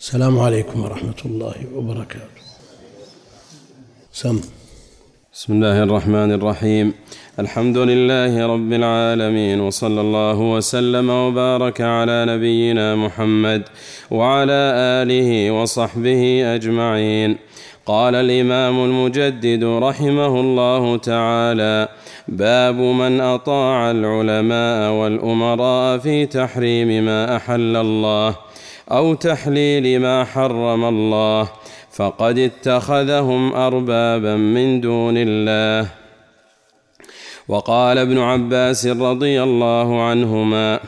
السلام عليكم ورحمة الله وبركاته. سم. بسم الله الرحمن الرحيم. الحمد لله رب العالمين وصلى الله وسلم وبارك على نبينا محمد وعلى آله وصحبه أجمعين. قال الإمام المجدد رحمه الله تعالى باب من أطاع العلماء والأمراء في تحريم ما أحل الله. أو تحليل ما حرم الله فقد اتخذهم أربابا من دون الله. وقال ابن عباس رضي الله عنهما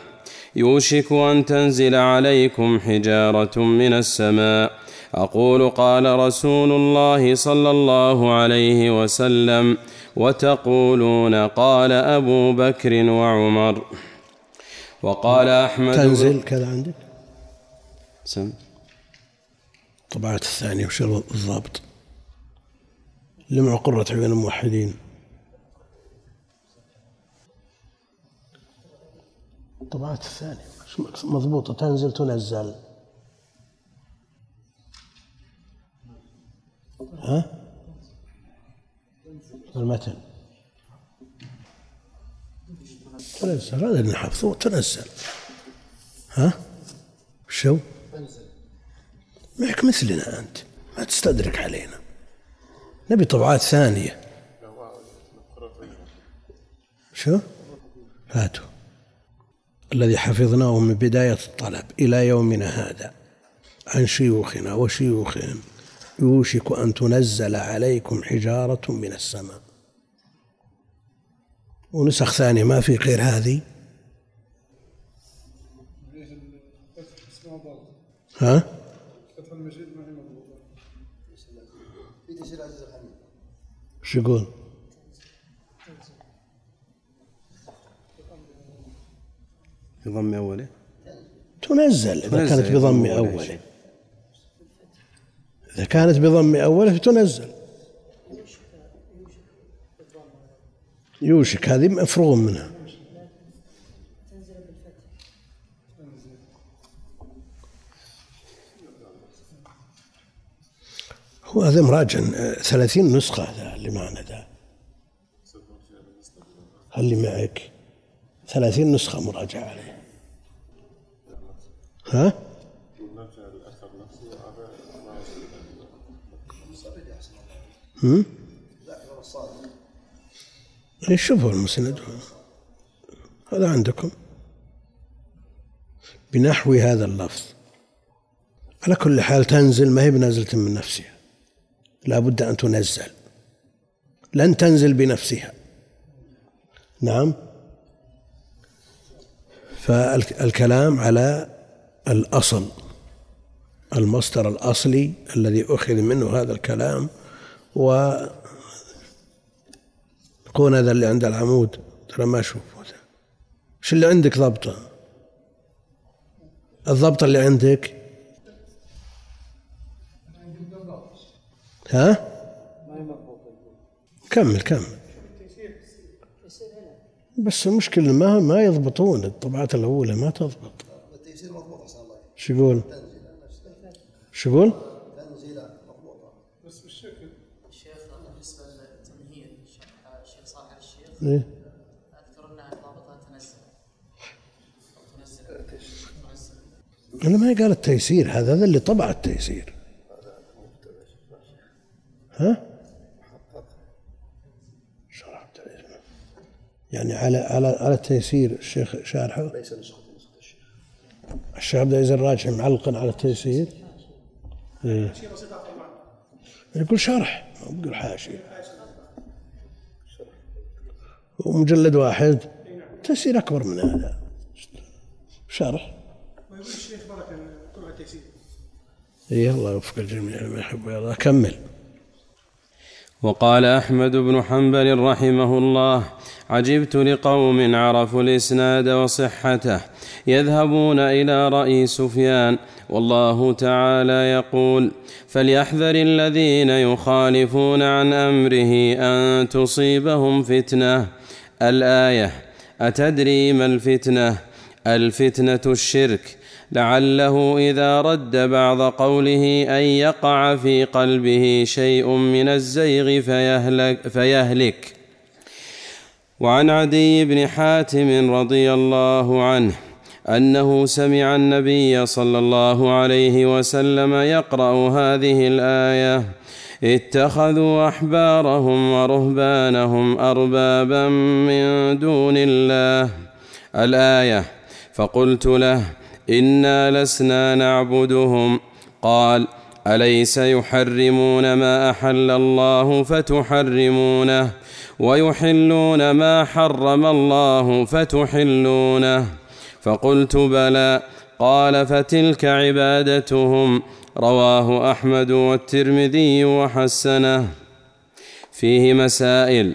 يوشك أن تنزل عليكم حجارة من السماء. أقول قال رسول الله صلى الله عليه وسلم وتقولون؟ قال أبو بكر وعمر. وقال أحمد تنزل كذا عندك؟ سم. طبعات الثانية وش الضابط؟ لمع قرة عيون الموحدين. الطبعات الثانية. مضبوطة تنزل تنزل. ها؟ المتن. تنزل. هذا اللي نحفظه. تنزل. ها؟ شو؟ معك مثلنا أنت ما تستدرك علينا. نبي طبعات ثانية. شو؟ هاتوا. الذي حفظناه من بداية الطلب إلى يومنا هذا. عن شيوخنا وشيوخهم. يوشك أن تنزل عليكم حجارة من السماء. ونسخ ثانية ما في غير هذه؟ ها؟ شو يقول؟ بضم اوله تنزل إذا كانت تنزل بضم أوله. أوله إذا كانت بضم أوله فتنزل يوشك هذه مفروغ منها هو هذا مراجع آه، ثلاثين نسخة هذا اللي معنا ذا اللي معك؟ ثلاثين نسخة مراجعة عليه. ها؟ هم؟ إيه، شوفوا المسند. هذا عندكم. بنحو هذا اللفظ. على كل حال تنزل ما هي بنازلة من نفسها. لا بد أن تنزل. لن تنزل بنفسها. نعم. فالكلام على الأصل المصدر الأصلي الذي أخذ منه هذا الكلام و يكون هذا اللي عند العمود ترى ما أشوفه. إيش اللي عندك ضبطه؟ الضبط اللي عندك ها كمل كمل بس المشكلة ما ما يضبطون الطبعات الأولى ما تضبط التيسير مضبوط الله. شو يقول؟ شو يقول؟ تنزيلا مضبوطه الشيخ بالنسبة للتمهيد شرح الشيخ صالح الشيخ إيه؟ ضابطها تنزل أو تنزل تنزل أنا ما قال التيسير هذا هذا اللي طبع التيسير ها؟ شرح. يعني على على على التيسير الشيخ شارحه ليس نسخه نسخه الشيخ. الشيخ عبد العزيز الراجحي معلقا على التيسير. إيه. يقول شرح ما بيقول حاشية. ومجلد واحد. تيسير أكبر من هذا. شرح. ويقول الشيخ بركة طلع التيسير اي الله يوفق الجميع لما يحب ويرضى كمل. وقال أحمد بن حنبل رحمه الله عجبت لقوم عرفوا الإسناد وصحته يذهبون إلى رأي سفيان والله تعالى يقول فليحذر الذين يخالفون عن أمره أن تصيبهم فتنة. الآية أتدري ما الفتنة؟ الفتنة الشرك. لعله إذا رد بعض قوله أن يقع في قلبه شيء من الزيغ فيهلك, فيهلك. وعن عدي بن حاتم رضي الله عنه أنه سمع النبي صلى الله عليه وسلم يقرأ هذه الآية اتخذوا أحبارهم ورهبانهم أربابا من دون الله. الآية فقلت له انا لسنا نعبدهم. قال اليس يحرمون ما احل الله فتحرمونه ويحلون ما حرم الله فتحلونه. فقلت بلى. قال فتلك عبادتهم. رواه احمد والترمذي وحسنه. فيه مسائل.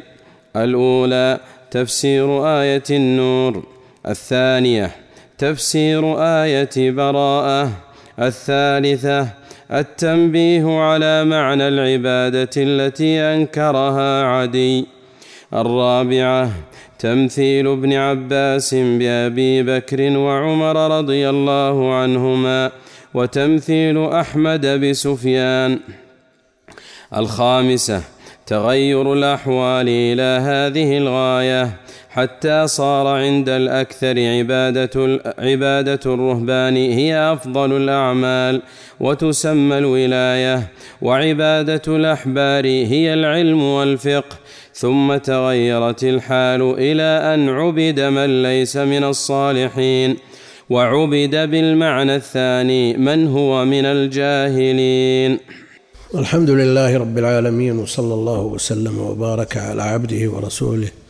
الاولى تفسير إيه النور. الثانية تفسير آية براءة. الثالثة التنبيه على معنى العبادة التي أنكرها عدي. الرابعة تمثيل ابن عباس بأبي بكر وعمر رضي الله عنهما وتمثيل أحمد بسفيان. الخامسة تغير الأحوال إلى هذه الغاية. حتى صار عند الأكثر عبادة عبادة الرهبان هي أفضل الأعمال وتسمى الولاية. وعبادة الأحبار هي العلم والفقه. ثم تغيرت الحال إلى أن عبد من ليس من الصالحين. وعبد بالمعنى الثاني من هو من الجاهلين. الحمد لله رب العالمين وصلى الله وسلم وبارك على عبده ورسوله.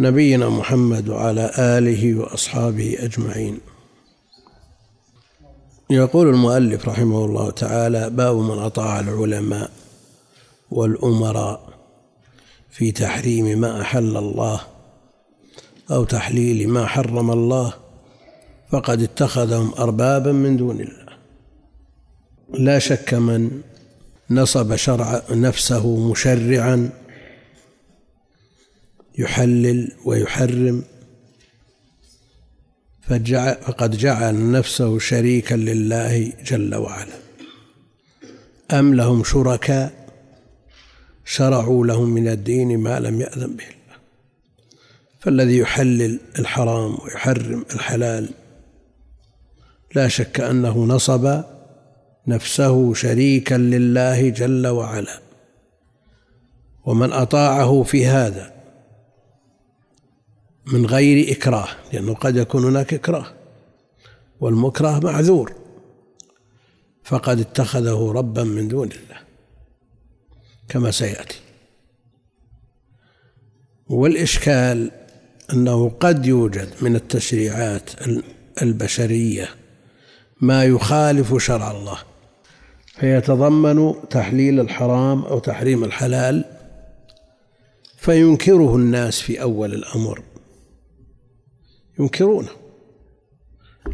نبينا محمد وعلى آله وأصحابه أجمعين. يقول المؤلف رحمه الله تعالى باب من أطاع العلماء والأمراء في تحريم ما أحل الله أو تحليل ما حرم الله فقد اتخذهم أربابا من دون الله. لا شك من نصب شرع نفسه مشرعا يحلل ويحرم. فقد جعل نفسه شريكا لله جل وعلا. أم لهم شركاء؟ شرعوا لهم من الدين ما لم يأذن به الله. فالذي يحلل الحرام ويحرم الحلال لا شك أنه نصب نفسه شريكا لله جل وعلا. ومن أطاعه في هذا من غير إكراه لأنه قد يكون هناك إكراه والمكره معذور فقد اتخذه ربا من دون الله كما سيأتي. والإشكال أنه قد يوجد من التشريعات البشرية ما يخالف شرع الله فيتضمن تحليل الحرام أو تحريم الحلال فينكره الناس في أول الأمر. ينكرونه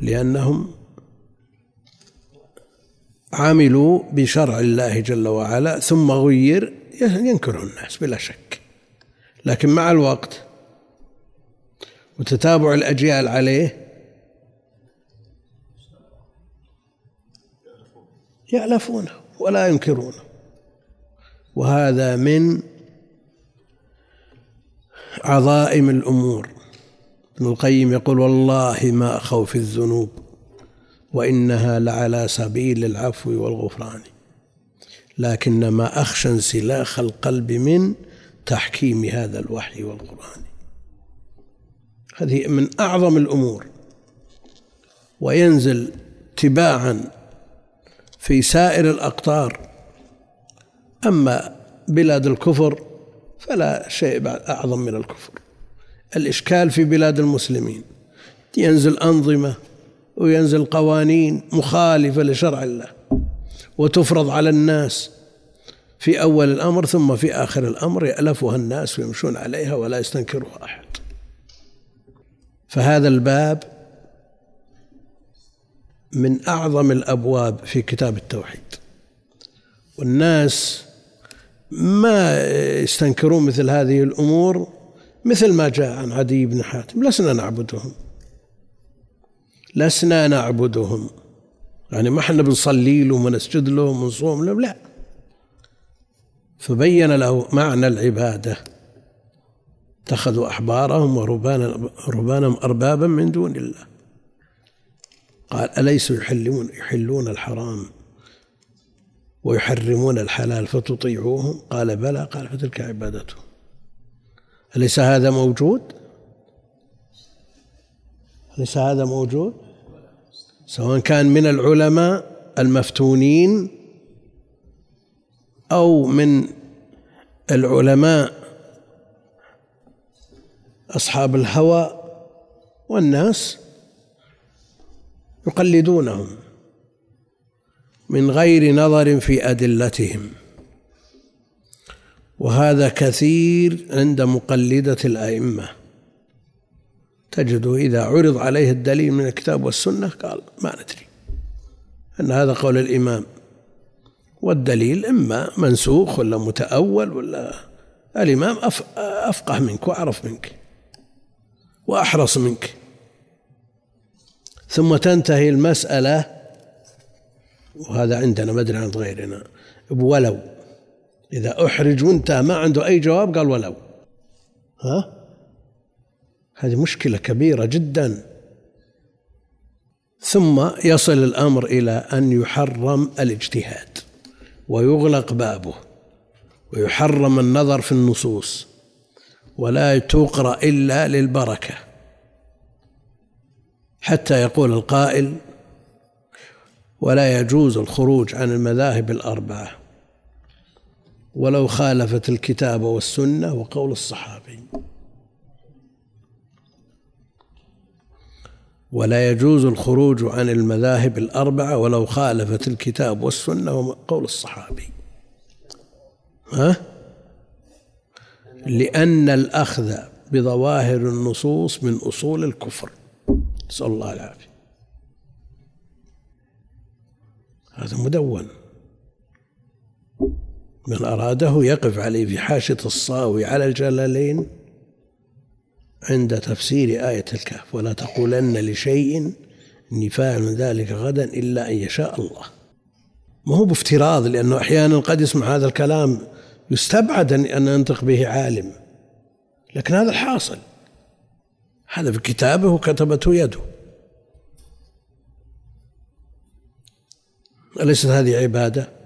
لأنهم عملوا بشرع الله جل وعلا ثم غير ينكره الناس بلا شك. لكن مع الوقت وتتابع الأجيال عليه يألفونه ولا ينكرونه. وهذا من عظائم الأمور. ابن القيم يقول والله ما أخوف الذنوب وإنها لعلى سبيل العفو والغفران. لكن ما أخشى انسلاخ القلب من تحكيم هذا الوحي والقرآن. هذه من أعظم الأمور. وينزل تباعا في سائر الأقطار. أما بلاد الكفر فلا شيء أعظم من الكفر. الإشكال في بلاد المسلمين. ينزل أنظمة وينزل قوانين مخالفة لشرع الله وتفرض على الناس في أول الأمر ثم في آخر الأمر يألفها الناس ويمشون عليها ولا يستنكرها أحد. فهذا الباب من أعظم الأبواب في كتاب التوحيد. والناس ما يستنكرون مثل هذه الأمور مثل ما جاء عن عدي بن حاتم لسنا نعبدهم. لسنا نعبدهم. يعني ما إحنا بنصلي لهم ونسجد لهم ونصوم لهم لا. فبين له معنى العبادة. اتخذوا أحبارهم ورهبانا رهبانهم أربابا من دون الله. قال أليسوا يحلون يحلون الحرام ويحرمون الحلال فتطيعوهم؟ قال بلى. قال فتلك عبادتهم. أليس هذا موجود؟ أليس هذا موجود؟ سواء كان من العلماء المفتونين أو من العلماء أصحاب الهوى والناس يقلدونهم من غير نظر في أدلتهم وهذا كثير عند مقلدة الأئمة. تجده إذا عرض عليه الدليل من الكتاب والسنة قال ما ندري أن هذا قول الإمام. والدليل إما منسوخ ولا متأول ولا الإمام أفقه منك وأعرف منك وأحرص منك. ثم تنتهي المسألة وهذا عندنا ما أدري عند غيرنا بولو. إذا أحرج وانتهى ما عنده أي جواب قال ولو ها؟ هذه مشكلة كبيرة جدا. ثم يصل الأمر إلى أن يحرم الاجتهاد ويغلق بابه ويحرم النظر في النصوص ولا تقرأ إلا للبركة. حتى يقول القائل ولا يجوز الخروج عن المذاهب الأربعة ولو خالفت الكتاب والسنة وقول الصحابي. ولا يجوز الخروج عن المذاهب الأربعة ولو خالفت الكتاب والسنة وقول الصحابي. ها؟ لأن الأخذ بظواهر النصوص من أصول الكفر. نسأل الله العافية. هذا مدون. من أراده يقف عليه في حاشة الصاوي على الجلالين عند تفسير آية الكهف. ولا تقولن لشيء إني فاعل ذلك غدا إلا أن يشاء الله. ما هو بافتراض لأنه أحيانا قد يسمع هذا الكلام يستبعد أن ينطق به عالم. لكن هذا الحاصل. هذا في كتابه وكتبته يده. أليست هذه عبادة؟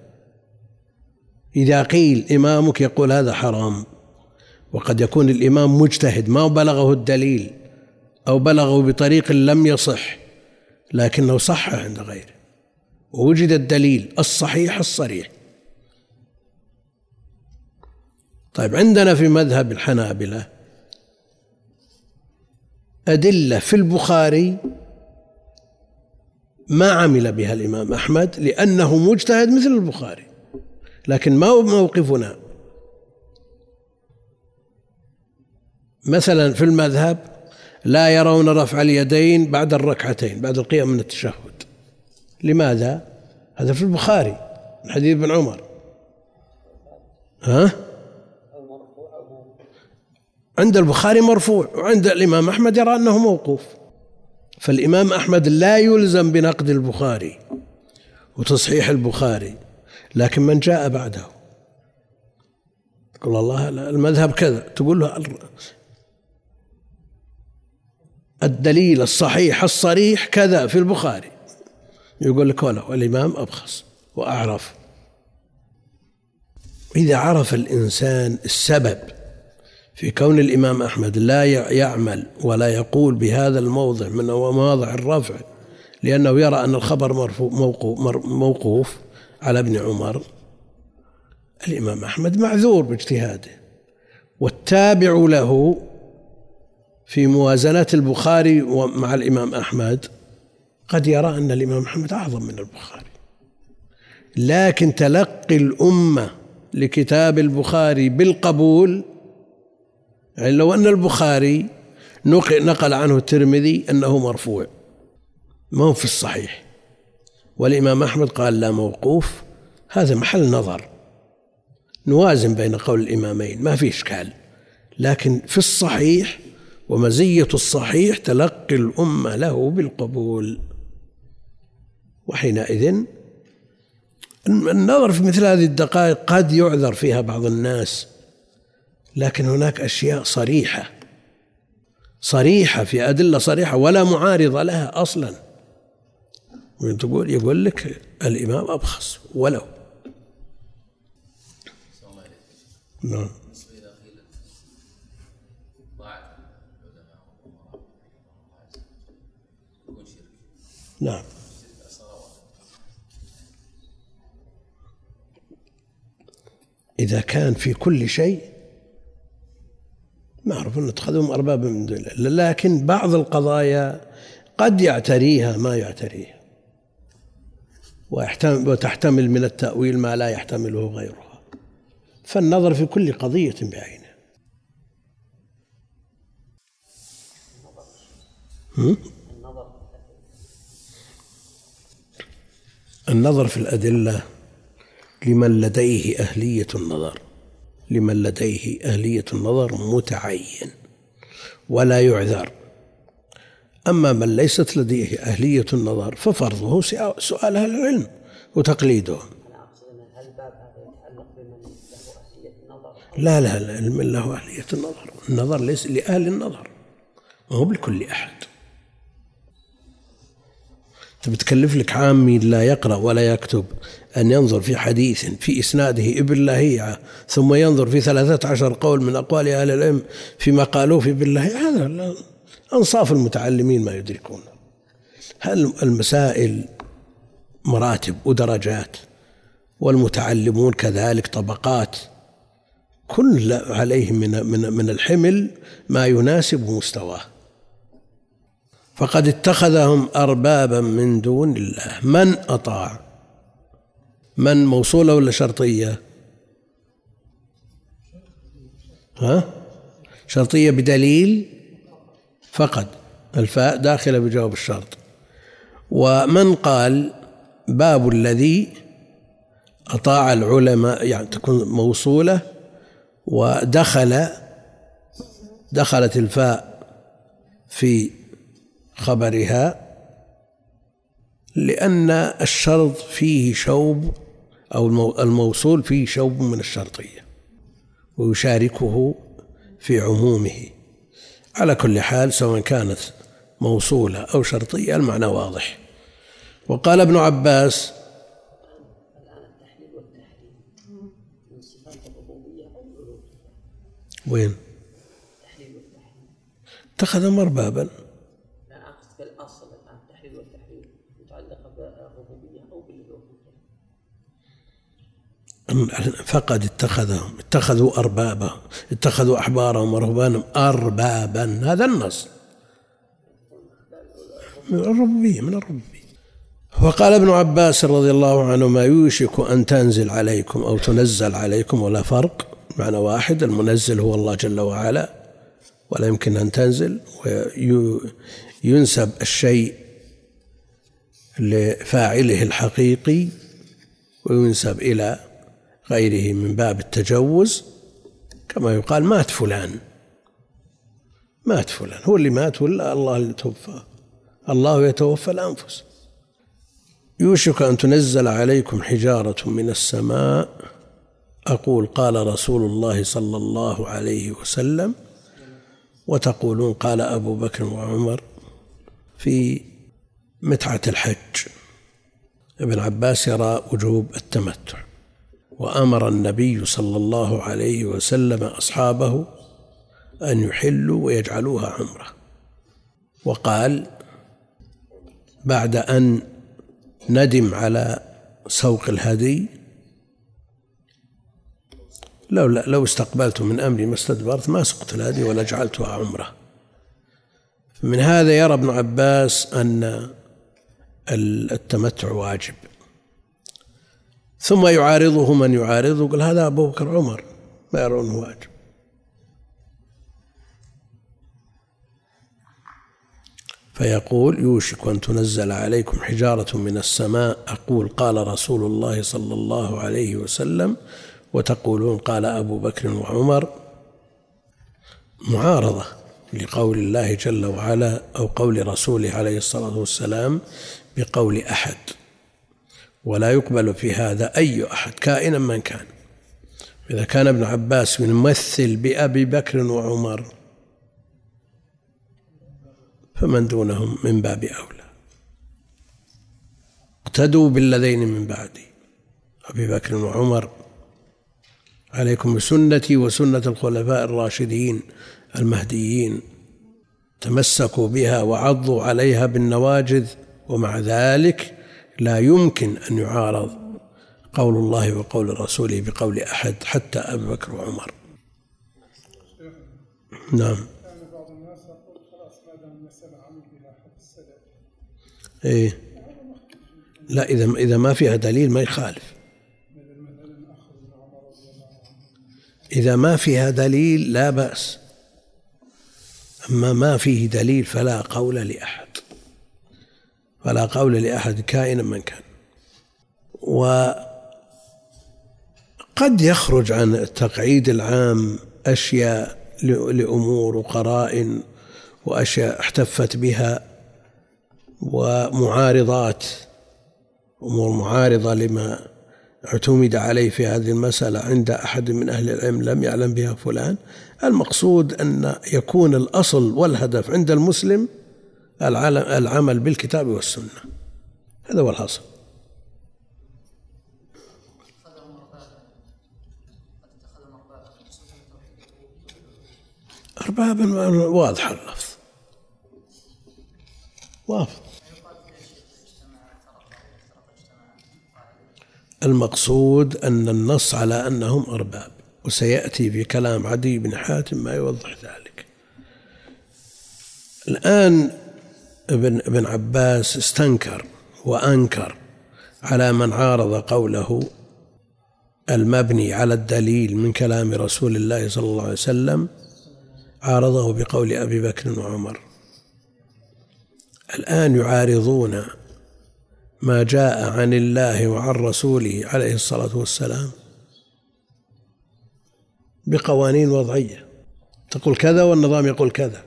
إذا قيل إمامك يقول هذا حرام وقد يكون الإمام مجتهد ما بلغه الدليل أو بلغه بطريق لم يصح لكنه صح عند غيره. ووجد الدليل الصحيح الصريح. طيب عندنا في مذهب الحنابلة أدلة في البخاري ما عمل بها الإمام أحمد لأنه مجتهد مثل البخاري. لكن ما هو موقفنا؟ مثلا في المذهب لا يرون رفع اليدين بعد الركعتين بعد القيام من التشهد. لماذا؟ هذا في البخاري حديث ابن عمر. ها؟ عند البخاري مرفوع وعند الإمام أحمد يرى أنه موقوف. فالإمام أحمد لا يلزم بنقد البخاري وتصحيح البخاري. لكن من جاء بعده. تقول الله المذهب كذا. تقول له الدليل الصحيح الصريح كذا في البخاري. يقول لك ولا والإمام أبخص وأعرف. إذا عرف الإنسان السبب في كون الإمام أحمد لا يعمل ولا يقول بهذا الموضع من مواضع الرفع لأنه يرى أن الخبر موقوف على ابن عمر الإمام أحمد معذور باجتهاده والتابع له في موازنات البخاري مع الإمام أحمد قد يرى أن الإمام أحمد أعظم من البخاري. لكن تلقي الأمة لكتاب البخاري بالقبول يعني لو أن البخاري نقل عنه الترمذي أنه مرفوع ما هو في الصحيح. والإمام أحمد قال لا موقوف هذا محل نظر. نوازن بين قول الإمامين ما في إشكال. لكن في الصحيح ومزية الصحيح تلقي الأمة له بالقبول. وحينئذ النظر في مثل هذه الدقائق قد يعذر فيها بعض الناس لكن هناك أشياء صريحة. صريحة في أدلة صريحة ولا معارضة لها أصلا. تقول؟ يقول لك الإمام أبخص ولو. نعم. نعم. إذا كان في كل شيء معروف أن اتخذهم أربابا من دون الله لكن بعض القضايا قد يعتريها ما يعتريها وتحتمل من التأويل ما لا يحتمله غيرها. فالنظر في كل قضية بعينها النظر في الأدلة لمن لديه أهلية النظر. لمن لديه أهلية النظر متعين. ولا يعذر. أما من ليست لديه أهلية النظر ففرضه سؤال أهل العلم وتقليدهم لا لا لا من له أهلية النظر. النظر ليس لأهل النظر ما هو لكل أحد. تبي تكلف لك عامي لا يقرأ ولا يكتب أن ينظر في حديث في إسناده ابن لهيعة ثم ينظر في ثلاثة عشر قول من أقوال أهل العلم فيما قالوه في ابن لهيعة هذا أنصاف المتعلمين ما يدركون. هل المسائل مراتب ودرجات والمتعلمون كذلك طبقات كل عليهم من من من الحمل ما يناسب مستواه. فقد اتخذهم اربابا من دون الله. من أطاع؟ من موصولة ولا شرطية؟ ها؟ شرطية بدليل؟ فقد الفاء داخلة بجواب الشرط. ومن قال باب الذي أطاع العلماء يعني تكون موصولة ودخل دخلت الفاء في خبرها لأن الشرط فيه شوب أو الموصول فيه شوب من الشرطية ويشاركه في عمومه. على كل حال سواء كانت موصولة أو شرطية المعنى واضح. وقال ابن عباس وين؟ اتخذ اربابا لا أقصد بالاصل الان التحليل والتحريم متعلقة بالربوبية أو بالالوهيه فقد اتخذهم اتخذوا أربابا اتخذوا أحبارهم ورهبانهم أربابا. هذا النص. من الربوبية من الربوبية. وقال ابن عباس رضي الله عنه ما يوشك أن تنزل عليكم أو تنزل عليكم ولا فرق. معنى واحد المنزل هو الله جل وعلا ولا يمكن أن تنزل. وينسب الشيء لفاعله الحقيقي وينسب إلى غيره من باب التجوز كما يقال مات فلان. مات فلان. هو اللي مات ولا الله اللي توفى؟ الله يتوفى الأنفس. يوشك أن تنزل عليكم حجارة من السماء. أقول قال رسول الله صلى الله عليه وسلم وتقولون قال أبو بكر وعمر في متعة الحج. ابن عباس يرى وجوب التمتع. وأمر النبي صلى الله عليه وسلم أصحابه أن يحلوا ويجعلوها عمرة. وقال بعد أن ندم على سوق الهدي لو لو استقبلت من أمري ما استدبرت ما سقت الهدي ولا جعلتها عمرة. من هذا يرى ابن عباس أن التمتع واجب. ثم يعارضه من يعارضه يقول هذا أبو بكر عمر ما يرونه واجب فيقول يوشك أن تنزل عليكم حجارة من السماء أقول قال رسول الله صلى الله عليه وسلم وتقولون قال أبو بكر وعمر. معارضة لقول الله جل وعلا أو قول رسوله عليه الصلاة والسلام بقول أحد. ولا يقبل في هذا أي أحد كائنا من كان. إذا كان ابن عباس يمثل بأبي بكر وعمر فمن دونهم من باب أولى. اقتدوا بالذين من بعدي أبي بكر وعمر. عليكم بسنتي وسنة الخلفاء الراشدين المهديين. تمسكوا بها وعضوا عليها بالنواجذ ومع ذلك لا يمكن أن يعارض قول الله وقول رسوله بقول أحد حتى أبي بكر وعمر. نعم. إيه. لا إذا إذا ما فيها دليل ما يخالف. إذا ما فيها دليل لا بأس. أما ما فيه دليل فلا قول لأحد. فلا قول لأحد كائنا من كان. وقد يخرج عن التقعيد العام أشياء لأمور وقرائن وأشياء احتفت بها ومعارضات أمور معارضة لما اعتمد عليه في هذه المسألة عند أحد من أهل العلم لم يعلم بها فلان. المقصود أن يكون الأصل والهدف عند المسلم العمل بالكتاب والسنة. هذا هو الحاصل. أربابا واضح اللفظ. واضح. المقصود أن النص على أنهم أرباب وسيأتي في كلام عدي بن حاتم ما يوضح ذلك. الآن ابن ابن عباس استنكر وأنكر على من عارض قوله المبني على الدليل من كلام رسول الله صلى الله عليه وسلم عارضه بقول أبي بكر وعمر. الآن يعارضون ما جاء عن الله وعن رسوله عليه الصلاة والسلام بقوانين وضعية. تقول كذا والنظام يقول كذا.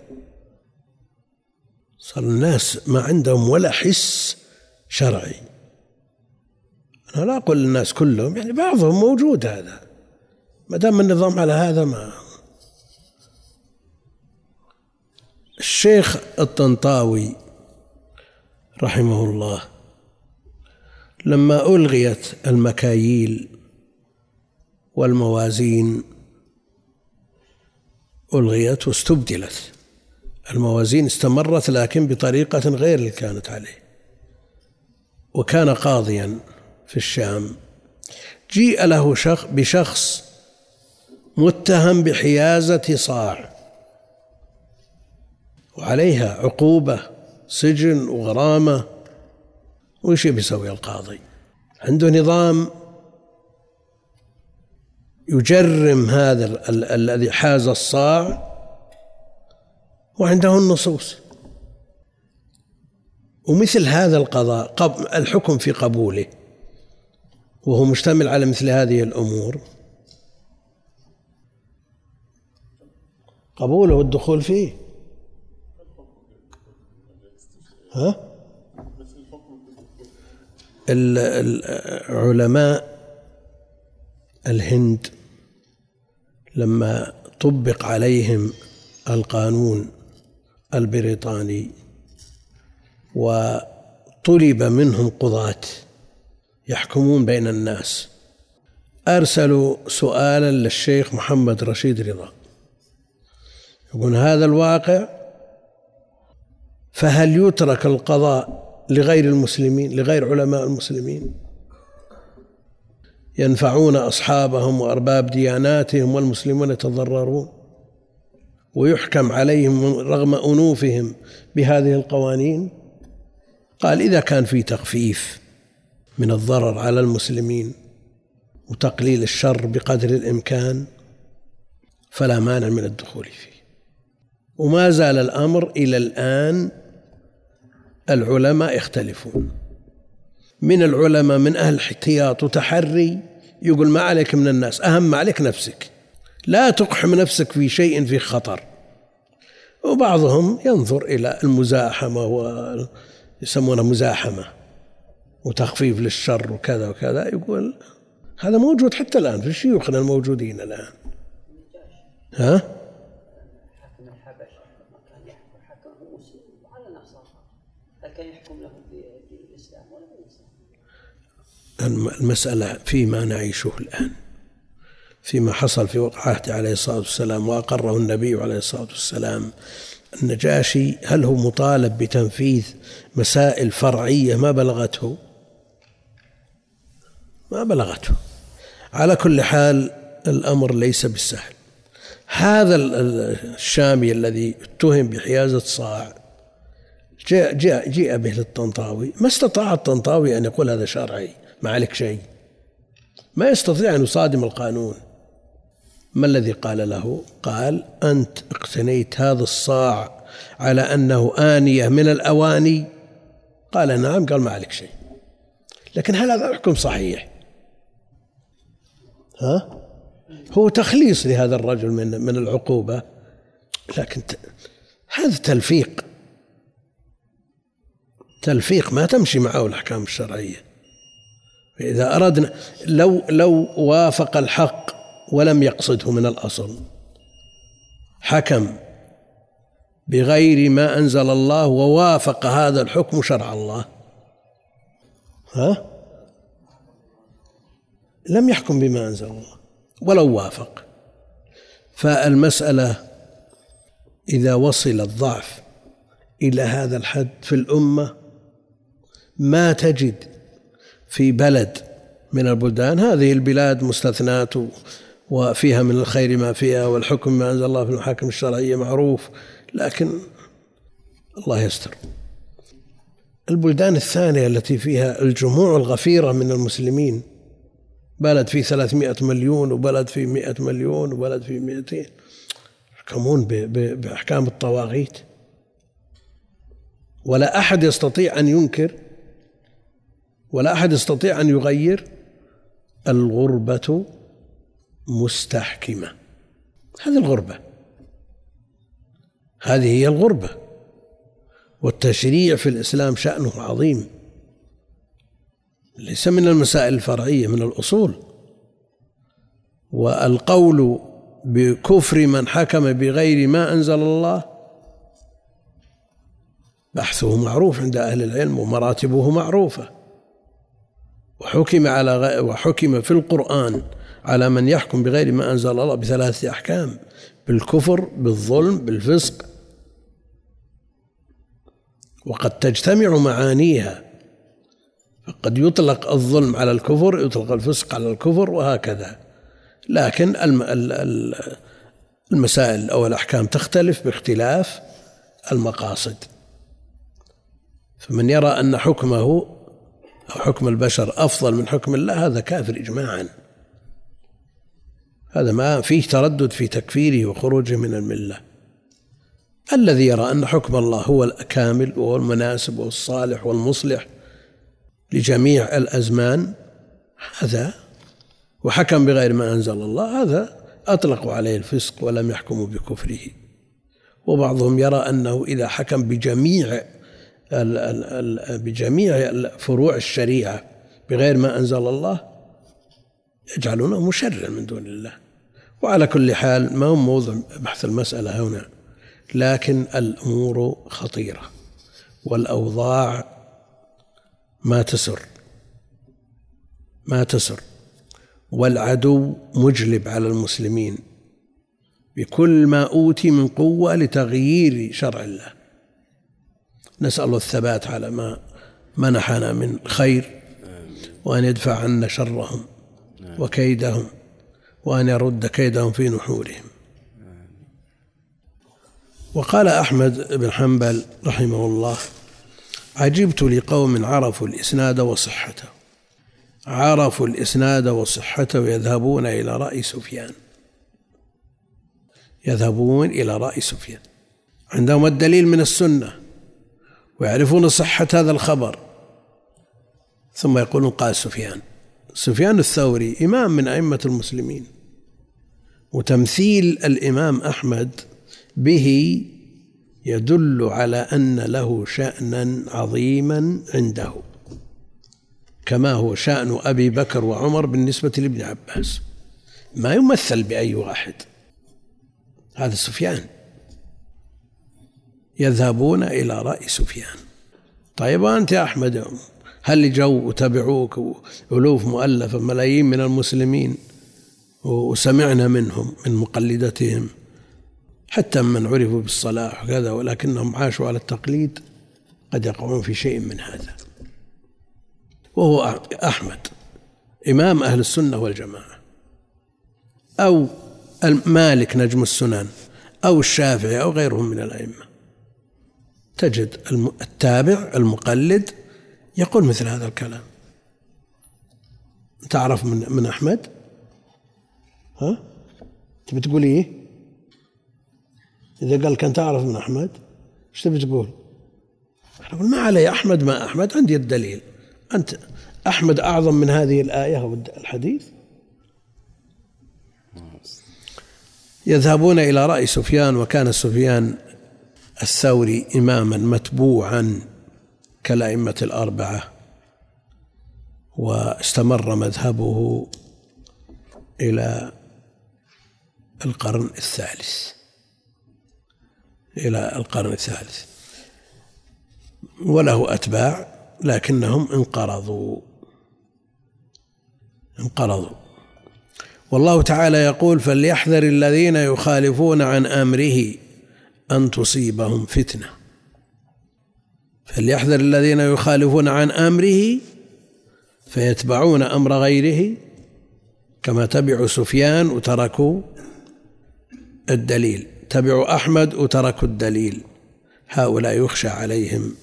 صار الناس ما عندهم ولا حس شرعي. أنا لا أقول للناس كلهم يعني بعضهم موجود هذا. ما دام النظام على هذا ما. الشيخ الطنطاوي رحمه الله لما ألغيت المكاييل والموازين ألغيت واستبدلت. الموازين استمرت لكن بطريقة غير اللي كانت عليه. وكان قاضيا في الشام. جيء له شخص بشخص متهم بحيازة صاع. وعليها عقوبة سجن وغرامة. وش بيسوي القاضي؟ عنده نظام يجرم هذا الذي حاز الصاع. وعنده النصوص. ومثل هذا القضاء الحكم في قبوله وهو مشتمل على مثل هذه الأمور. قبوله والدخول فيه. ها؟ العلماء الهند لما طبق عليهم القانون البريطاني وطلب منهم قضاة يحكمون بين الناس. أرسلوا سؤالا للشيخ محمد رشيد رضا. يقول هذا الواقع فهل يترك القضاء لغير المسلمين لغير علماء المسلمين؟ ينفعون أصحابهم وأرباب دياناتهم والمسلمون يتضررون؟ ويحكم عليهم رغم أنوفهم بهذه القوانين؟ قال إذا كان في تخفيف من الضرر على المسلمين وتقليل الشر بقدر الإمكان فلا مانع من الدخول فيه. وما زال الأمر إلى الآن العلماء يختلفون. من العلماء من أهل احتياط وتحري يقول ما عليك من الناس أهم ما عليك نفسك. لا تقحم نفسك في شيء في خطر. وبعضهم ينظر إلى المزاحمة ويسمونها مزاحمة وتخفيف للشر وكذا وكذا يقول هذا موجود حتى الآن في شيوخنا الموجودين الآن. ها؟ المسألة فيما نعيشه الآن. فيما حصل في عهده عليه الصلاة والسلام وأقره النبي عليه الصلاة والسلام. النجاشي هل هو مطالب بتنفيذ مسائل فرعية؟ ما بلغته. ما بلغته. على كل حال الأمر ليس بالسهل. هذا الشامي الذي اتهم بحيازة صاع جاء جاء جيء به للطنطاوي. ما استطاع الطنطاوي أن يقول هذا شرعي؟ ما عليك شيء. ما يستطيع أن يصادم القانون. ما الذي قال له؟ قال أنت اقتنيت هذا الصاع على أنه آنية من الأواني؟ قال نعم قال ما عليك شيء. لكن هل هذا حكم صحيح؟ ها؟ هو تخليص لهذا الرجل من من العقوبة. لكن هذا تلفيق. تلفيق ما تمشي معه الأحكام الشرعية. إذا أردنا لو لو وافق الحق ولم يقصده من الأصل. حكم بغير ما أنزل الله ووافق هذا الحكم شرع الله. ها؟ لم يحكم بما أنزل الله ولو وافق. فالمسألة إذا وصل الضعف إلى هذا الحد في الأمة ما تجد في بلد من البلدان هذه البلاد مستثنات وفيها من الخير ما فيها والحكم ما أنزل الله في المحاكم الشرعية معروف لكن الله يستر. البلدان الثانية التي فيها الجموع الغفيرة من المسلمين بلد فيه 300 مليون وبلد فيه 100 مليون وبلد فيه 200 يحكمون بأحكام الطواغيت. ولا أحد يستطيع أن ينكر ولا أحد يستطيع أن يغير الغربة مستحكمة. هذه الغربة. هذه هي الغربة. والتشريع في الإسلام شأنه عظيم. ليس من المسائل الفرعية من الأصول. والقول بكفر من حكم بغير ما أنزل الله بحثه معروف عند أهل العلم ومراتبه معروفة. وحكم على وحكم في القرآن. على من يحكم بغير ما أنزل الله بثلاثة أحكام بالكفر بالظلم بالفسق. وقد تجتمع معانيها. فقد يطلق الظلم على الكفر يطلق الفسق على الكفر وهكذا. لكن المسائل أو الأحكام تختلف باختلاف المقاصد. فمن يرى أن حكمه أو حكم البشر أفضل من حكم الله هذا كافر إجماعا. هذا ما فيه تردد في تكفيره وخروجه من الملة. الذي يرى أن حكم الله هو الكامل وهو المناسب والصالح والمصلح لجميع الأزمان هذا وحكم بغير ما أنزل الله هذا اطلقوا عليه الفسق ولم يحكموا بكفره. وبعضهم يرى أنه إذا حكم بجميع بجميع فروع الشريعة بغير ما أنزل الله يجعلونه مشرعا من دون الله. وعلى كل حال ما هو موضوع بحث المسألة هنا لكن الأمور خطيرة والأوضاع ما تسر ما تسر. والعدو مجلب على المسلمين بكل ما أوتي من قوة لتغيير شرع الله. نسأل الله الثبات على ما منحنا من خير وأن يدفع عنا شرهم. وكيدهم وأن يرد كيدهم في نحورهم. وقال أحمد بن حنبل رحمه الله عجبت لقوم عرفوا الإسناد وصحته. عرفوا الإسناد وصحته يذهبون إلى رأي سفيان. يذهبون إلى رأي سفيان. عندهم الدليل من السنة ويعرفون صحة هذا الخبر. ثم يقولون قال سفيان سفيان الثوري إمام من أئمة المسلمين وتمثيل الإمام أحمد به يدل على أن له شأنا عظيما عنده كما هو شأن أبي بكر وعمر بالنسبة لابن عباس. ما يمثل بأي واحد هذا سفيان. يذهبون إلى رأي سفيان. طيب وأنت يا أحمد هل جو وتبعوك ألوف مؤلفة ملايين من المسلمين وسمعنا منهم من مقلدتهم حتى من عرفوا بالصلاح وكذا ولكنهم عاشوا على التقليد قد يقعون في شيء من هذا. وهو أحمد إمام أهل السنة والجماعة أو مالك نجم السنن أو الشافعي أو غيرهم من الأئمة. تجد التابع المقلد يقول مثل هذا الكلام. تعرف من من أحمد؟ ها؟ تبي تقول إيه؟ إذا قال كان تعرف من أحمد إيش تبي تقول؟ ما علي أحمد ما أحمد عندي الدليل. أنت أحمد أعظم من هذه الآية أو الحديث؟ يذهبون إلى رأي سفيان وكان سفيان الثوري إماما متبوعا. كالأئمة الأربعة واستمر مذهبه إلى القرن الثالث. إلى القرن الثالث. وله أتباع لكنهم انقرضوا. انقرضوا. والله تعالى يقول فليحذر الذين يخالفون عن أمره أن تصيبهم فتنة. فليحذر الذين يخالفون عن أمره فيتبعون أمر غيره كما تبعوا سفيان وتركوا الدليل. تبعوا أحمد وتركوا الدليل. هؤلاء يخشى عليهم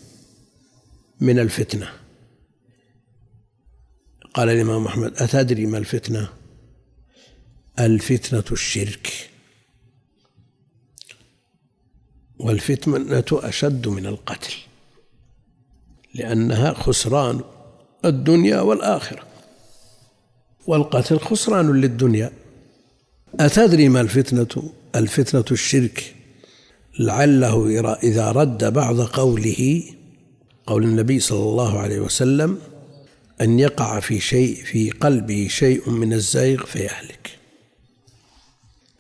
من الفتنة. قال الإمام أحمد أتدري ما الفتنة؟ الفتنة الشرك. والفتنة أشد من القتل. لأنها خسران الدنيا والآخرة. والقتل خسران للدنيا. أتدري ما الفتنة؟ الفتنة الشرك. لعله إذا رد بعض قوله قول النبي صلى الله عليه وسلم أن يقع في شيء في قلبه شيء من الزيغ فيهلك.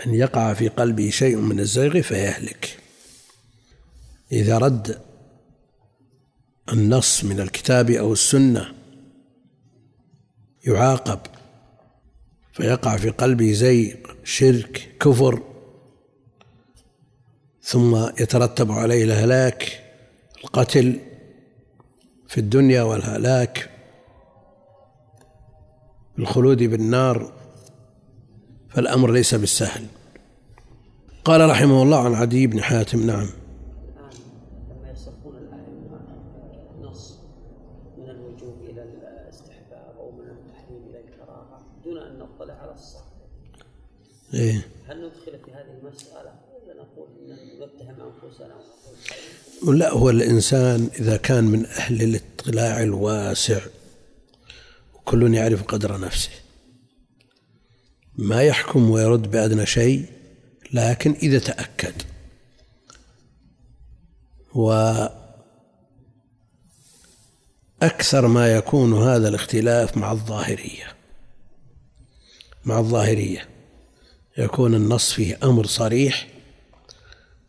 أن يقع في قلبه شيء من الزيغ فيهلك. إذا رد النص من الكتاب أو السنة يعاقب فيقع في قلبه زيغ شرك كفر ثم يترتب عليه الهلاك القتل في الدنيا والهلاك الخلود بالنار فالأمر ليس بالسهل. قال رحمه الله عن عدي بن حاتم نعم لما يصرفون الآية نص من الوجوب إلى الاستحباب أو من التحريم إلى الكراهة دون أن نطلع على الصح إيه. هل ندخل في هذه المسألة؟ ولا نقول نتهم أنفسنا. ونقول لا هو الإنسان إذا كان من أهل الاطلاع الواسع وكل يعرف قدر نفسه. ما يحكم ويرد بأدنى شيء لكن إذا تأكد. وأكثر ما يكون هذا الاختلاف مع الظاهرية. مع الظاهرية. يكون النص فيه أمر صريح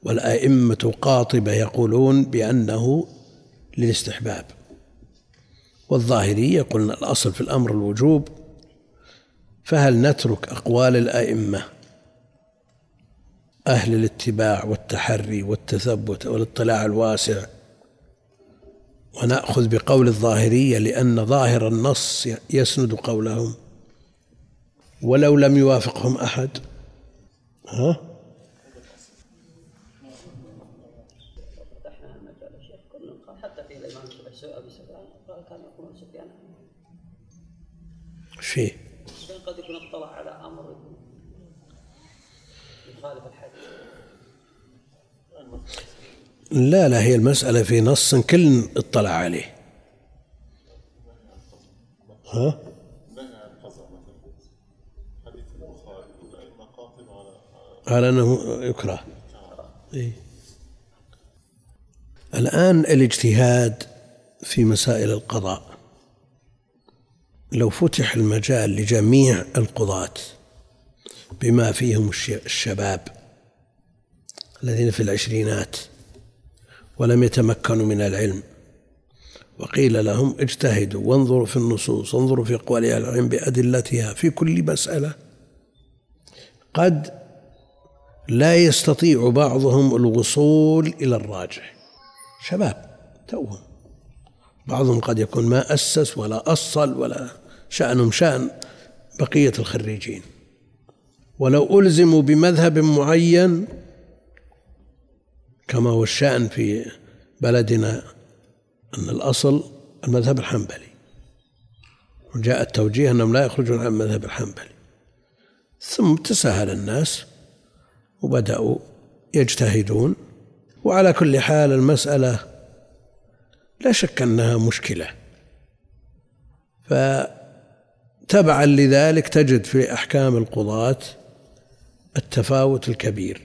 والأئمة قاطبة يقولون بأنه للاستحباب. والظاهرية قلنا الأصل في الأمر الوجوب فهل نترك أقوال الأئمة؟ أهل الاتباع والتحري والتثبت والاطلاع الواسع. ونأخذ بقول الظاهرية لأن ظاهر النص يسند قولهم ولو لم يوافقهم أحد. ها؟ فيه قد يكون اطلع على أمر يخالف الحديث لا لا هي المسألة في نص كل اطلع عليه. ها؟ قال أنه يكره إيه؟ الآن الاجتهاد في مسائل القضاء لو فتح المجال لجميع القضاة بما فيهم الشباب الذين في العشرينات ولم يتمكنوا من العلم وقيل لهم اجتهدوا وانظروا في النصوص وانظروا في أقوال أهل العلم بأدلتها في كل مسألة قد لا يستطيع بعضهم الوصول إلى الراجح. شباب توهم. بعضهم قد يكون ما أسس ولا أصل ولا شأنهم شأن بقية الخريجين. ولو ألزموا بمذهب معين كما هو الشأن في بلدنا أن الأصل المذهب الحنبلي. وجاء التوجيه أنهم لا يخرجون عن المذهب الحنبلي. ثم تساهل الناس وبدأوا يجتهدون. وعلى كل حال المسألة لا شك أنها مشكلة. فتبعا لذلك تجد في أحكام القضاة التفاوت الكبير.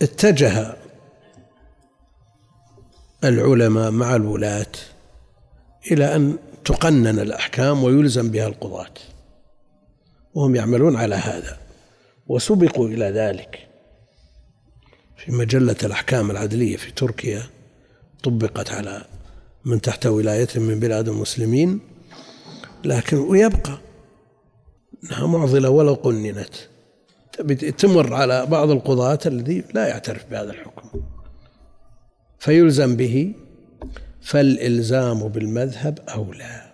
واتجه العلماء مع الولاة إلى أن تقنن الأحكام ويلزم بها القضاة. وهم يعملون على هذا. وسبقوا إلى ذلك في مجلة الأحكام العدلية في تركيا طبقت على من تحت ولاية من بلاد المسلمين لكن ويبقى. إنها معضلة ولو قننت. تمر على بعض القضاة الذي لا يعترف بهذا الحكم. فيلزم به فالإلزام بالمذهب أولى.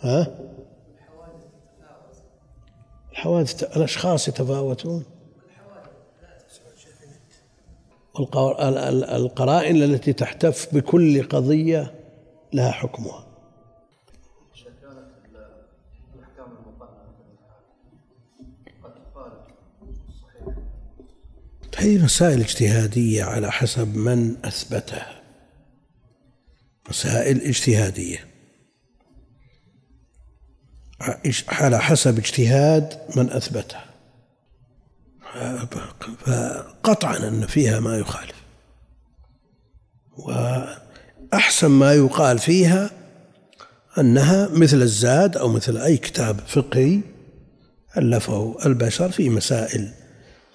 ها؟ الحوادث الأشخاص يتفاوتون. القرائن التي تحتف بكل قضية لها حكمها. هذه مسائل اجتهادية على حسب من أثبتها. مسائل اجتهادية. على حسب اجتهاد من أثبتها. فقطعا أن فيها ما يخالف. وأحسن ما يقال فيها أنها مثل الزاد أو مثل أي كتاب فقهي ألفه البشر في مسائل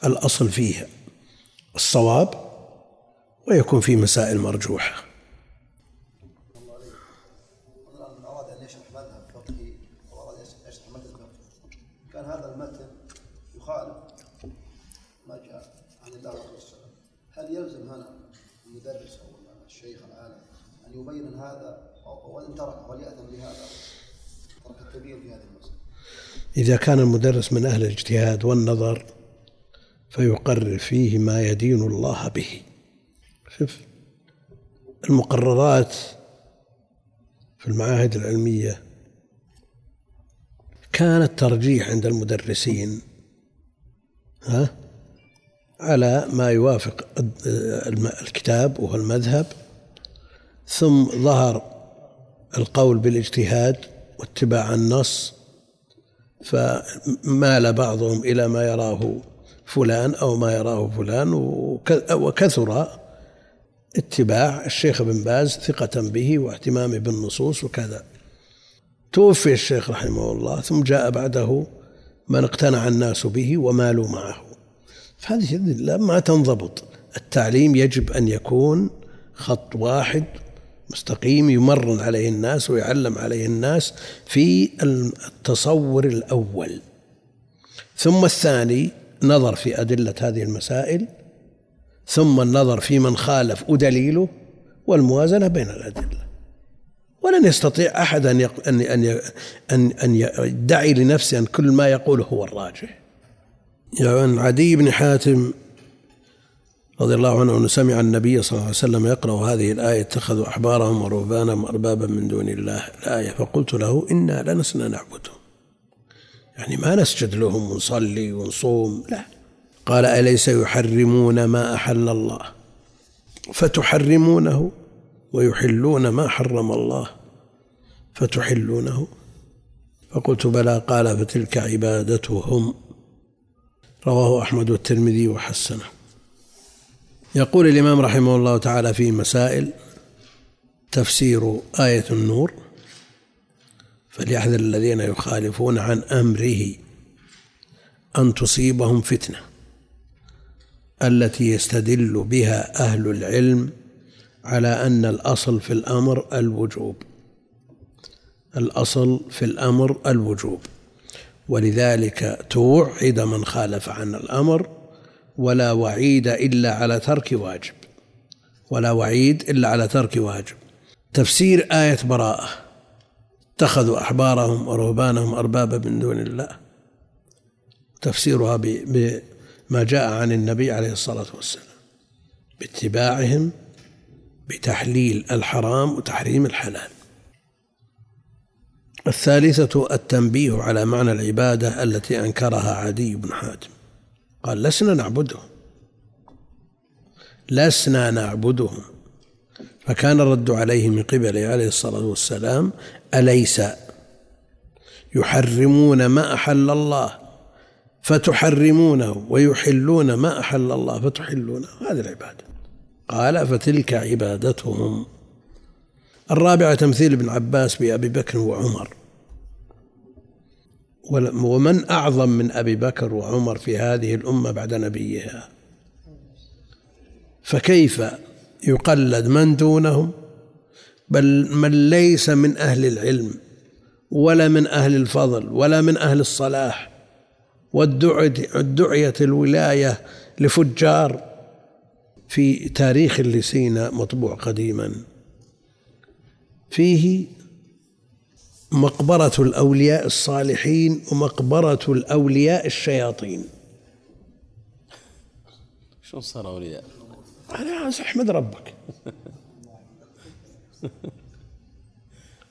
الأصل فيها الصواب ويكون في مسائل مرجوحة أراد أن يشرح مذهب فقهي أو أراد يشرح مذهب فقهي كان هذا المتن يخالف ما جاء عن الله والرسول هل يلزم هنا المدرس أو الشيخ العالم أن يبين هذا وإن ترك وليأثم بهذا ترك التبيين في هذه المسألة إذا كان المدرس من أهل الاجتهاد والنظر فيقرر فيه ما يدين الله به. شوف المقررات في المعاهد العلمية كان الترجيح عند المدرسين ها على ما يوافق الكتاب وهو المذهب ثم ظهر القول بالاجتهاد واتباع النص فمال بعضهم إلى ما يراه فلان أو ما يراه فلان وكثر اتباع الشيخ بن باز ثقة به واهتمامه بالنصوص وكذا. توفي الشيخ رحمه الله ثم جاء بعده من اقتنع الناس به ومالوا معه. فهذه ما تنضبط. التعليم يجب أن يكون خط واحد مستقيم يمرن عليه الناس ويعلم عليه الناس في التصور الأول. ثم الثاني نظر في أدلة هذه المسائل. ثم النظر في من خالف ودليله والموازنة بين الأدلة. ولن يستطيع أحد أن أن أن أن أن يدعي لنفسه أن كل ما يقوله هو الراجح. يعني عدي بن حاتم رضي الله عنه أنه سمع النبي صلى الله عليه وسلم يقرأ هذه الآية اتخذوا أحبارهم ورهبانهم أربابا من دون الله الآية. فقلت له إنا لنسنا نعبدهم يعني ما نسجد لهم ونصلي ونصوم. لا. قال أليس يحرمون ما أحل الله؟ فتحرمونه ويحلون ما حرم الله. فتحلونه. فقلت بلى قال فتلك عبادتهم. رواه أحمد والترمذي وحسنه. يقول الإمام رحمه الله تعالى في مسائل تفسير آية النور فليحذر الذين يخالفون عن أمره أن تصيبهم فتنة. التي يستدل بها أهل العلم على أن الأصل في الأمر الوجوب. الأصل في الأمر الوجوب. ولذلك توعد من خالف عن الأمر ولا وعيد إلا على ترك واجب. ولا وعيد إلا على ترك واجب. تفسير آية براءة. اتخذوا أحبارهم ورهبانهم أربابا من دون الله. تفسيرها بما جاء عن النبي عليه الصلاة والسلام. باتباعهم بتحليل الحرام وتحريم الحلال. الثالثة التنبيه على معنى العبادة التي أنكرها عدي بن حاتم. قال لسنا نعبدهم لسنا نعبدهم فكان الرد عليه من قبله عليه الصلاة والسلام أليس يحرمون ما أحل الله؟ فتحرمونه ويحلون ما أحل الله؟ فتحلونه. هذه العبادة. قال فتلك عبادتهم؟ الرابعة تمثيل ابن عباس بأبي بكر وعمر. ومن أعظم من أبي بكر وعمر في هذه الأمة بعد نبيها؟ فكيف يقلد من دونهم؟ بل من ليس من أهل العلم ولا من أهل الفضل ولا من أهل الصلاح والدعية الولاية لفجار في تاريخ لسينا مطبوع قديما. فيه مقبرة الأولياء الصالحين ومقبرة الأولياء الشياطين. شو صار أولياء؟ أنا أحمد ربك.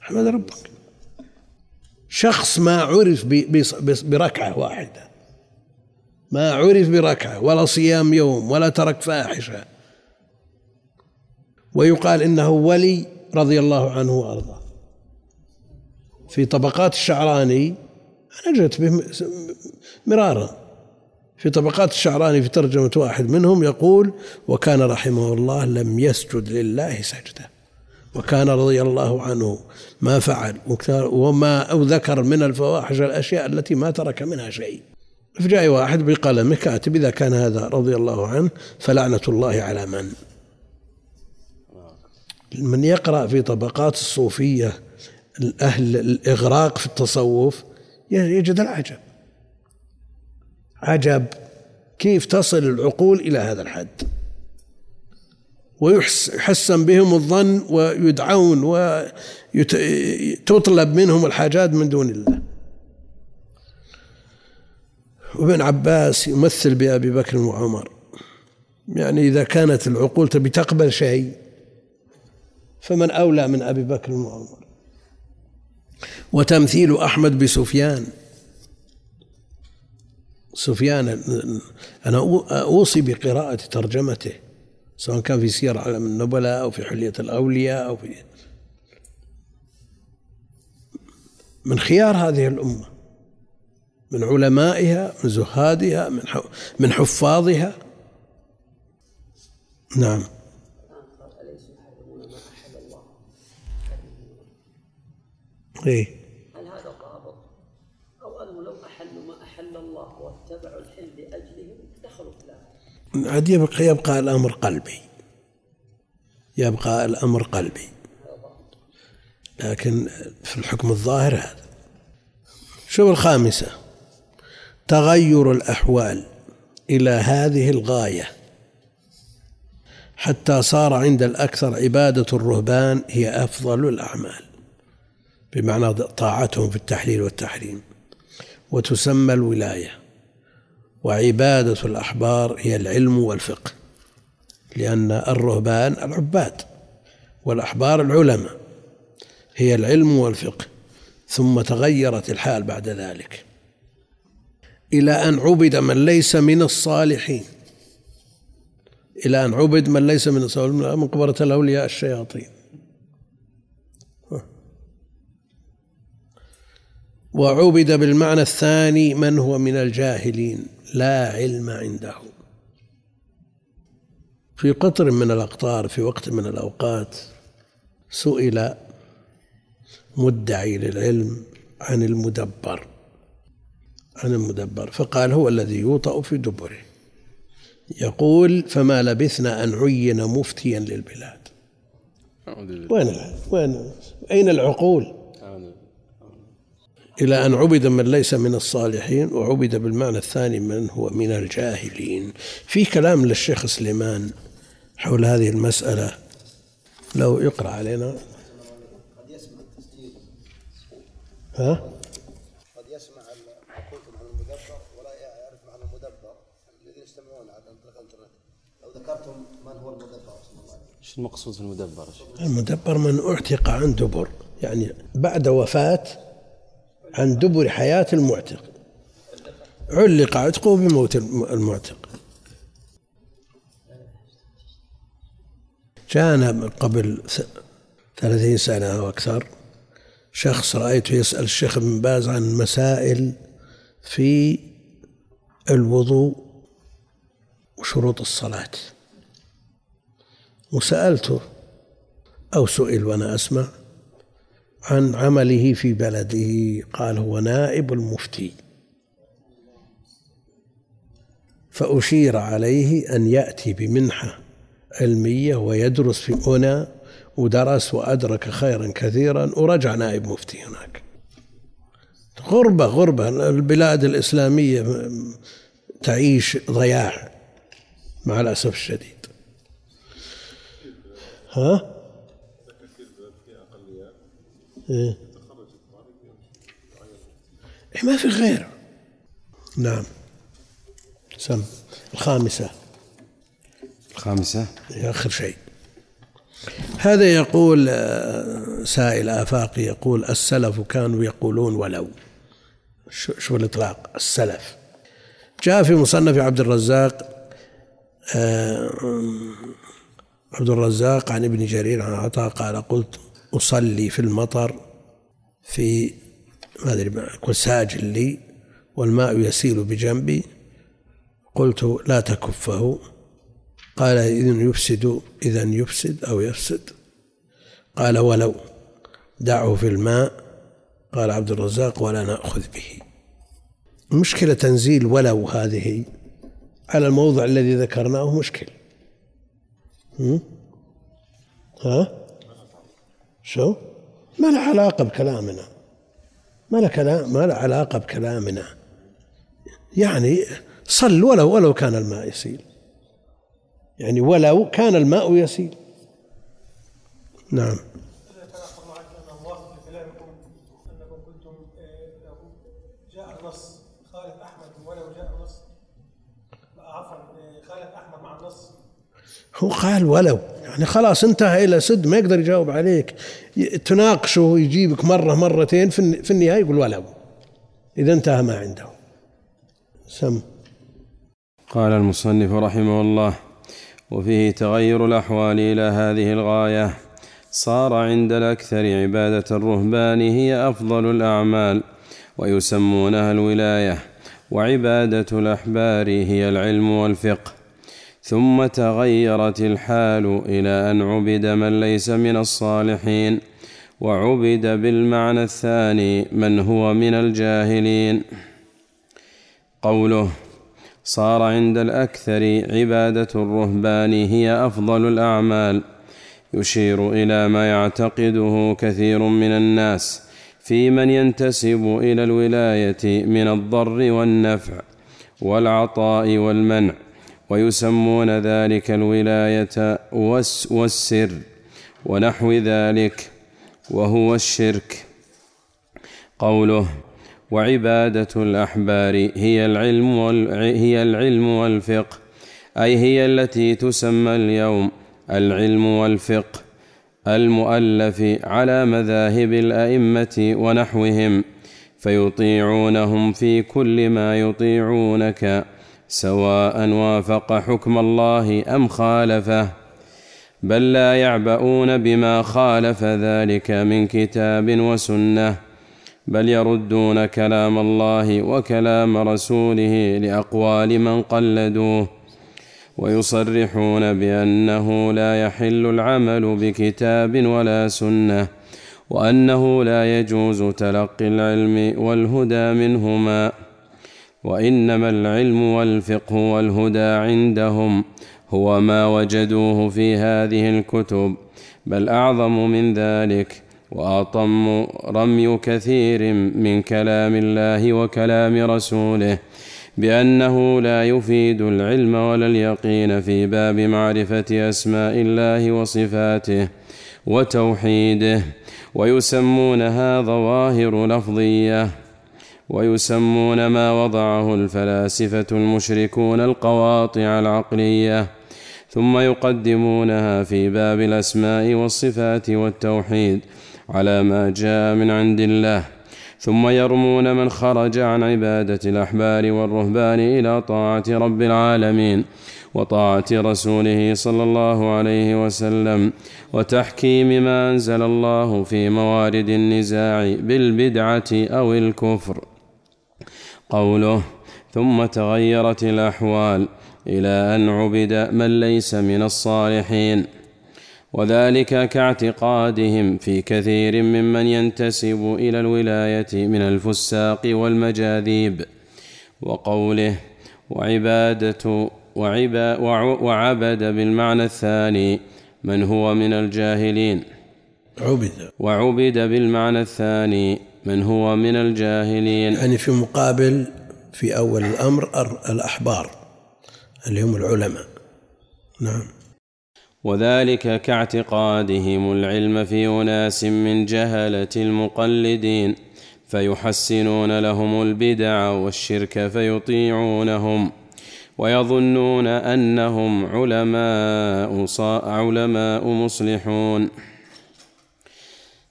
أحمد ربك. شخص ما عرف بركعة واحدة. ما عرف بركعة ولا صيام يوم ولا ترك فاحشة. ويقال إنه ولي رضي الله عنه وأرضاه. في طبقات الشعراني أنا جئت به مرارا. في طبقات الشعراني في ترجمة واحد منهم يقول وكان رحمه الله لم يسجد لله سجدة. وكان رضي الله عنه ما فعل وما أو ذكر من الفواحش الأشياء التي ما ترك منها شيء. فجاء واحد بقلمه كاتب إذا كان هذا رضي الله عنه فلعنة الله على من؟ من يقرأ في طبقات الصوفية أهل الإغراق في التصوف يجد العجب. عجب كيف تصل العقول إلى هذا الحد. ويحسن بهم الظن ويدعون وتطلب منهم الحاجات من دون الله. وابن عباس يمثل بأبي بكر وعمر. يعني إذا كانت العقول تبي تقبل شيء فمن أولى من أبي بكر وعمر. وتمثيل أحمد بسفيان. سفيان أنا أوصي بقراءة ترجمته سواء كان في سير علم النبلاء أو في حلية الأولياء أو في من خيار هذه الأمة من علمائها من زهادها من حفاظها. نعم. إيه؟ هل هذا ضابط؟ أو أنه لو أحلوا ما أحل الله واتبعوا الحل لأجلهم دخلوا في عاد يبقى يبقى الأمر قلبي. يبقى الأمر قلبي. لكن في الحكم الظاهر هذا. شوف الخامسة. تغير الأحوال إلى هذه الغاية. حتى صار عند الأكثر عبادة الرهبان هي أفضل الأعمال. بمعنى طاعتهم في التحليل والتحريم. وتسمى الولاية وعبادة الأحبار هي العلم والفقه لأن الرهبان العباد والأحبار العلماء هي العلم والفقه ثم تغيرت الحال بعد ذلك إلى أن عبد من ليس من الصالحين. إلى أن عبد من ليس من الصالحين من قبرة الأولياء الشياطين. وعبد بالمعنى الثاني من هو من الجاهلين لا علم عنده. في قطر من الأقطار في وقت من الأوقات سئل مدعي للعلم عن المدبر عن المدبر فقال هو الذي يوطأ في دبره. يقول فما لبثنا أن عين مفتيا للبلاد. وين وين؟ أين العقول؟ إلى أن عبد من ليس من الصالحين وعبد بالمعنى الثاني من هو من الجاهلين. في كلام للشيخ سليمان حول هذه المسألة. لو يقرأ علينا. قد يسمع التسجيل ها؟ قد يسمع ما قلتم عن المدبر ولا يعرف معنى المدبر. الذين يستمعون على طريق الإنترنت. لو ذكرتم من هو المدبر؟ صلى الله عليه وسلم إيش المقصود في المدبر؟ المدبر من أعتق عن دبر. يعني بعد وفاة عن دبر حياة المعتق. علق عتقه بموت المعتق. جاءنا قبل ثلاثين سنة أو أكثر شخص رأيته يسأل الشيخ ابن باز عن مسائل في الوضوء وشروط الصلاة. وسألته أو سئل وأنا أسمع؟ عن عمله في بلده. قال هو نائب المفتي. فأشير عليه أن يأتي بمنحة علمية ويدرس في هنا ودرس وأدرك خيرا كثيرا ورجع نائب مفتي هناك. غربة غربة. البلاد الإسلامية تعيش ضياع مع الأسف الشديد. ها؟ إيه؟ إيه ما في غير. نعم. سم. الخامسة. الخامسة؟ آخر شيء. هذا يقول آه، سائل آفاقي يقول السلف كانوا يقولون ولو. شو, شو الإطلاق؟ السلف. جاء في مصنف عبد الرزاق آه، عبد الرزاق عن ابن جرير عن عطاء قال قلت أصلي في المطر في ما أدري يقول ساجل لي والماء يسيل بجنبي. قلت لا تكفه. قال إذن يفسد إذا يفسد أو يفسد. قال ولو دعه في الماء. قال عبد الرزاق ولا نأخذ به. مشكلة تنزيل ولو هذه على الموضع الذي ذكرناه مشكل؟ ها؟ شو؟ ما له علاقة بكلامنا. ما له كلام ما له علاقة بكلامنا. يعني صل ولو ولو كان الماء يسيل. يعني ولو كان الماء يسيل. نعم. هو قال ولو. يعني خلاص انتهى إلى سد ما يقدر يجاوب عليك. تناقشه يجيبك مرة مرتين في الن- في النهاية يقول ولو إذا انتهى ما عنده. سم. قال المصنف رحمه الله وفيه تغير الأحوال إلى هذه الغاية. صار عند الأكثر عبادة الرهبان هي أفضل الأعمال ويسمونها الولاية. وعبادة الأحبار هي العلم والفقه. ثم تغيرت الحال إلى أن عبد من ليس من الصالحين وعبد بالمعنى الثاني من هو من الجاهلين. قوله صار عند الأكثر عبادة الرهبان هي أفضل الأعمال. يشير إلى ما يعتقده كثير من الناس في من ينتسب إلى الولاية من الضر والنفع والعطاء والمنع. ويسمون ذلك الولاية والس- والسر ونحو ذلك وهو الشرك قوله وعبادة الأحبار هي العلم. هي العلم والفقه أي هي التي تسمى اليوم العلم والفقه المؤلف على مذاهب الأئمة ونحوهم فيطيعونهم في كل ما يطيعونك سواء وافق حكم الله أم خالفه بل لا يعبؤون بما خالف ذلك من كتاب وسنة بل يردون كلام الله وكلام رسوله لأقوال من قلدوه ويصرحون بأنه لا يحل العمل بكتاب ولا سنة وأنه لا يجوز تلقي العلم والهدى منهما. وإنما العلم والفقه والهدى عندهم هو ما وجدوه في هذه الكتب بل أعظم من ذلك وأطم رمي كثير من كلام الله وكلام رسوله بأنه لا يفيد العلم ولا اليقين في باب معرفة أسماء الله وصفاته وتوحيده ويسمونها ظواهر لفظية ويسمون ما وضعه الفلاسفة المشركون القواطع العقلية ثم يقدمونها في باب الأسماء والصفات والتوحيد على ما جاء من عند الله ثم يرمون من خرج عن عبادة الأحبار والرهبان إلى طاعة رب العالمين وطاعة رسوله صلى الله عليه وسلم وتحكيم ما أنزل الله في موارد النزاع بالبدعة أو الكفر. قوله ثم تغيرت الأحوال إلى أن عبد من ليس من الصالحين. وذلك كاعتقادهم في كثير ممن ينتسب إلى الولاية من الفساق والمجاذيب. وقوله وعبادة وعبا وعبد بالمعنى الثاني من هو من الجاهلين. عبد. وعبد بالمعنى الثاني من هو من الجاهلين؟ يعني في مقابل في أول الأمر الأحبار اللي هم العلماء. نعم. وذلك كاعتقادهم العلم في أناس من جهله المقلدين فيحسنون لهم البدع والشرك فيطيعونهم ويظنون أنهم علماء علماء مصلحون.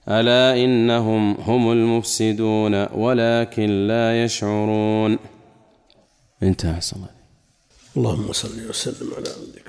ألا إنهم هم المفسدون ولكن لا يشعرون. انتهى صلى اللهم صل وسلم على عبدك.